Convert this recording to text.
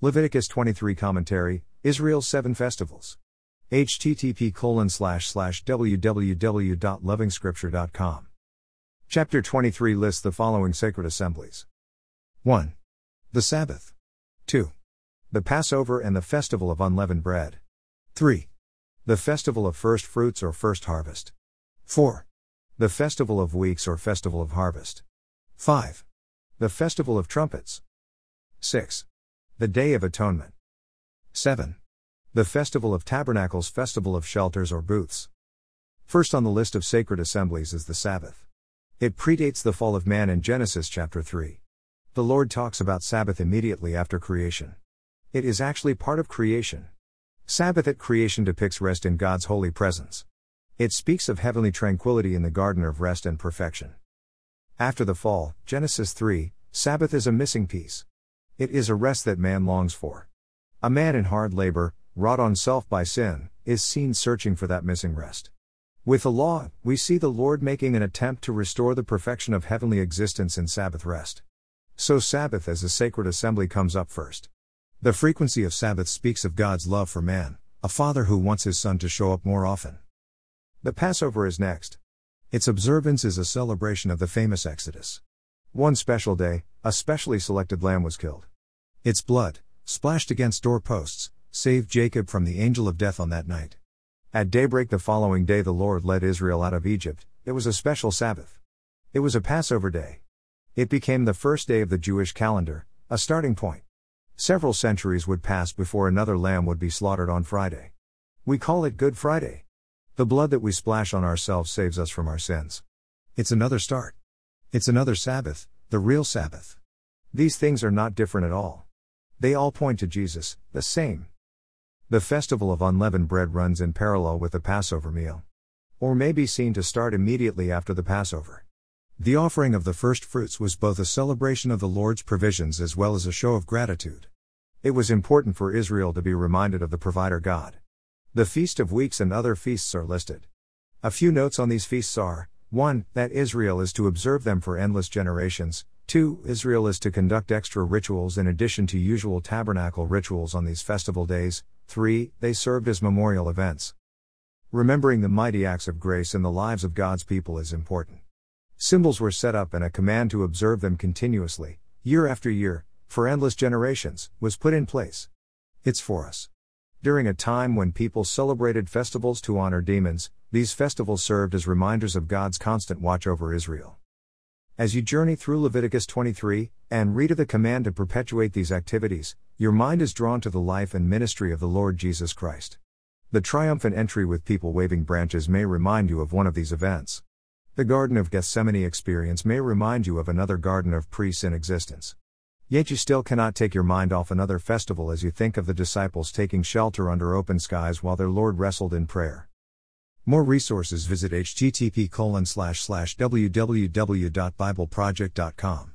Leviticus 23 Commentary, Israel's Seven Festivals. http www.lovingscripture.com. Chapter 23 lists the following sacred assemblies 1. The Sabbath. 2. The Passover and the Festival of Unleavened Bread. 3. The Festival of First Fruits or First Harvest. 4. The Festival of Weeks or Festival of Harvest. 5. The Festival of Trumpets. 6. The Day of Atonement. 7. The Festival of Tabernacles, Festival of Shelters or Booths. First on the list of sacred assemblies is the Sabbath. It predates the fall of man in Genesis chapter 3. The Lord talks about Sabbath immediately after creation. It is actually part of creation. Sabbath at creation depicts rest in God's holy presence. It speaks of heavenly tranquility in the garden of rest and perfection. After the fall, Genesis 3, Sabbath is a missing piece. It is a rest that man longs for. A man in hard labor, wrought on self by sin, is seen searching for that missing rest. With the law, we see the Lord making an attempt to restore the perfection of heavenly existence in Sabbath rest. So, Sabbath as a sacred assembly comes up first. The frequency of Sabbath speaks of God's love for man, a father who wants his son to show up more often. The Passover is next. Its observance is a celebration of the famous Exodus. One special day, a specially selected lamb was killed. Its blood, splashed against doorposts, saved Jacob from the angel of death on that night. At daybreak the following day, the Lord led Israel out of Egypt. It was a special Sabbath. It was a Passover day. It became the first day of the Jewish calendar, a starting point. Several centuries would pass before another lamb would be slaughtered on Friday. We call it Good Friday. The blood that we splash on ourselves saves us from our sins. It's another start. It's another Sabbath, the real Sabbath. These things are not different at all. They all point to Jesus, the same. The festival of unleavened bread runs in parallel with the Passover meal. Or may be seen to start immediately after the Passover. The offering of the first fruits was both a celebration of the Lord's provisions as well as a show of gratitude. It was important for Israel to be reminded of the provider God. The Feast of Weeks and other feasts are listed. A few notes on these feasts are 1. That Israel is to observe them for endless generations. 2. Israel is to conduct extra rituals in addition to usual tabernacle rituals on these festival days. 3. They served as memorial events. Remembering the mighty acts of grace in the lives of God's people is important. Symbols were set up and a command to observe them continuously, year after year, for endless generations, was put in place. It's for us. During a time when people celebrated festivals to honor demons, these festivals served as reminders of God's constant watch over Israel. As you journey through Leviticus 23 and read of the command to perpetuate these activities, your mind is drawn to the life and ministry of the Lord Jesus Christ. The triumphant entry with people waving branches may remind you of one of these events. The Garden of Gethsemane experience may remind you of another garden of priests in existence. Yet you still cannot take your mind off another festival as you think of the disciples taking shelter under open skies while their Lord wrestled in prayer. More resources visit http www.bibleproject.com.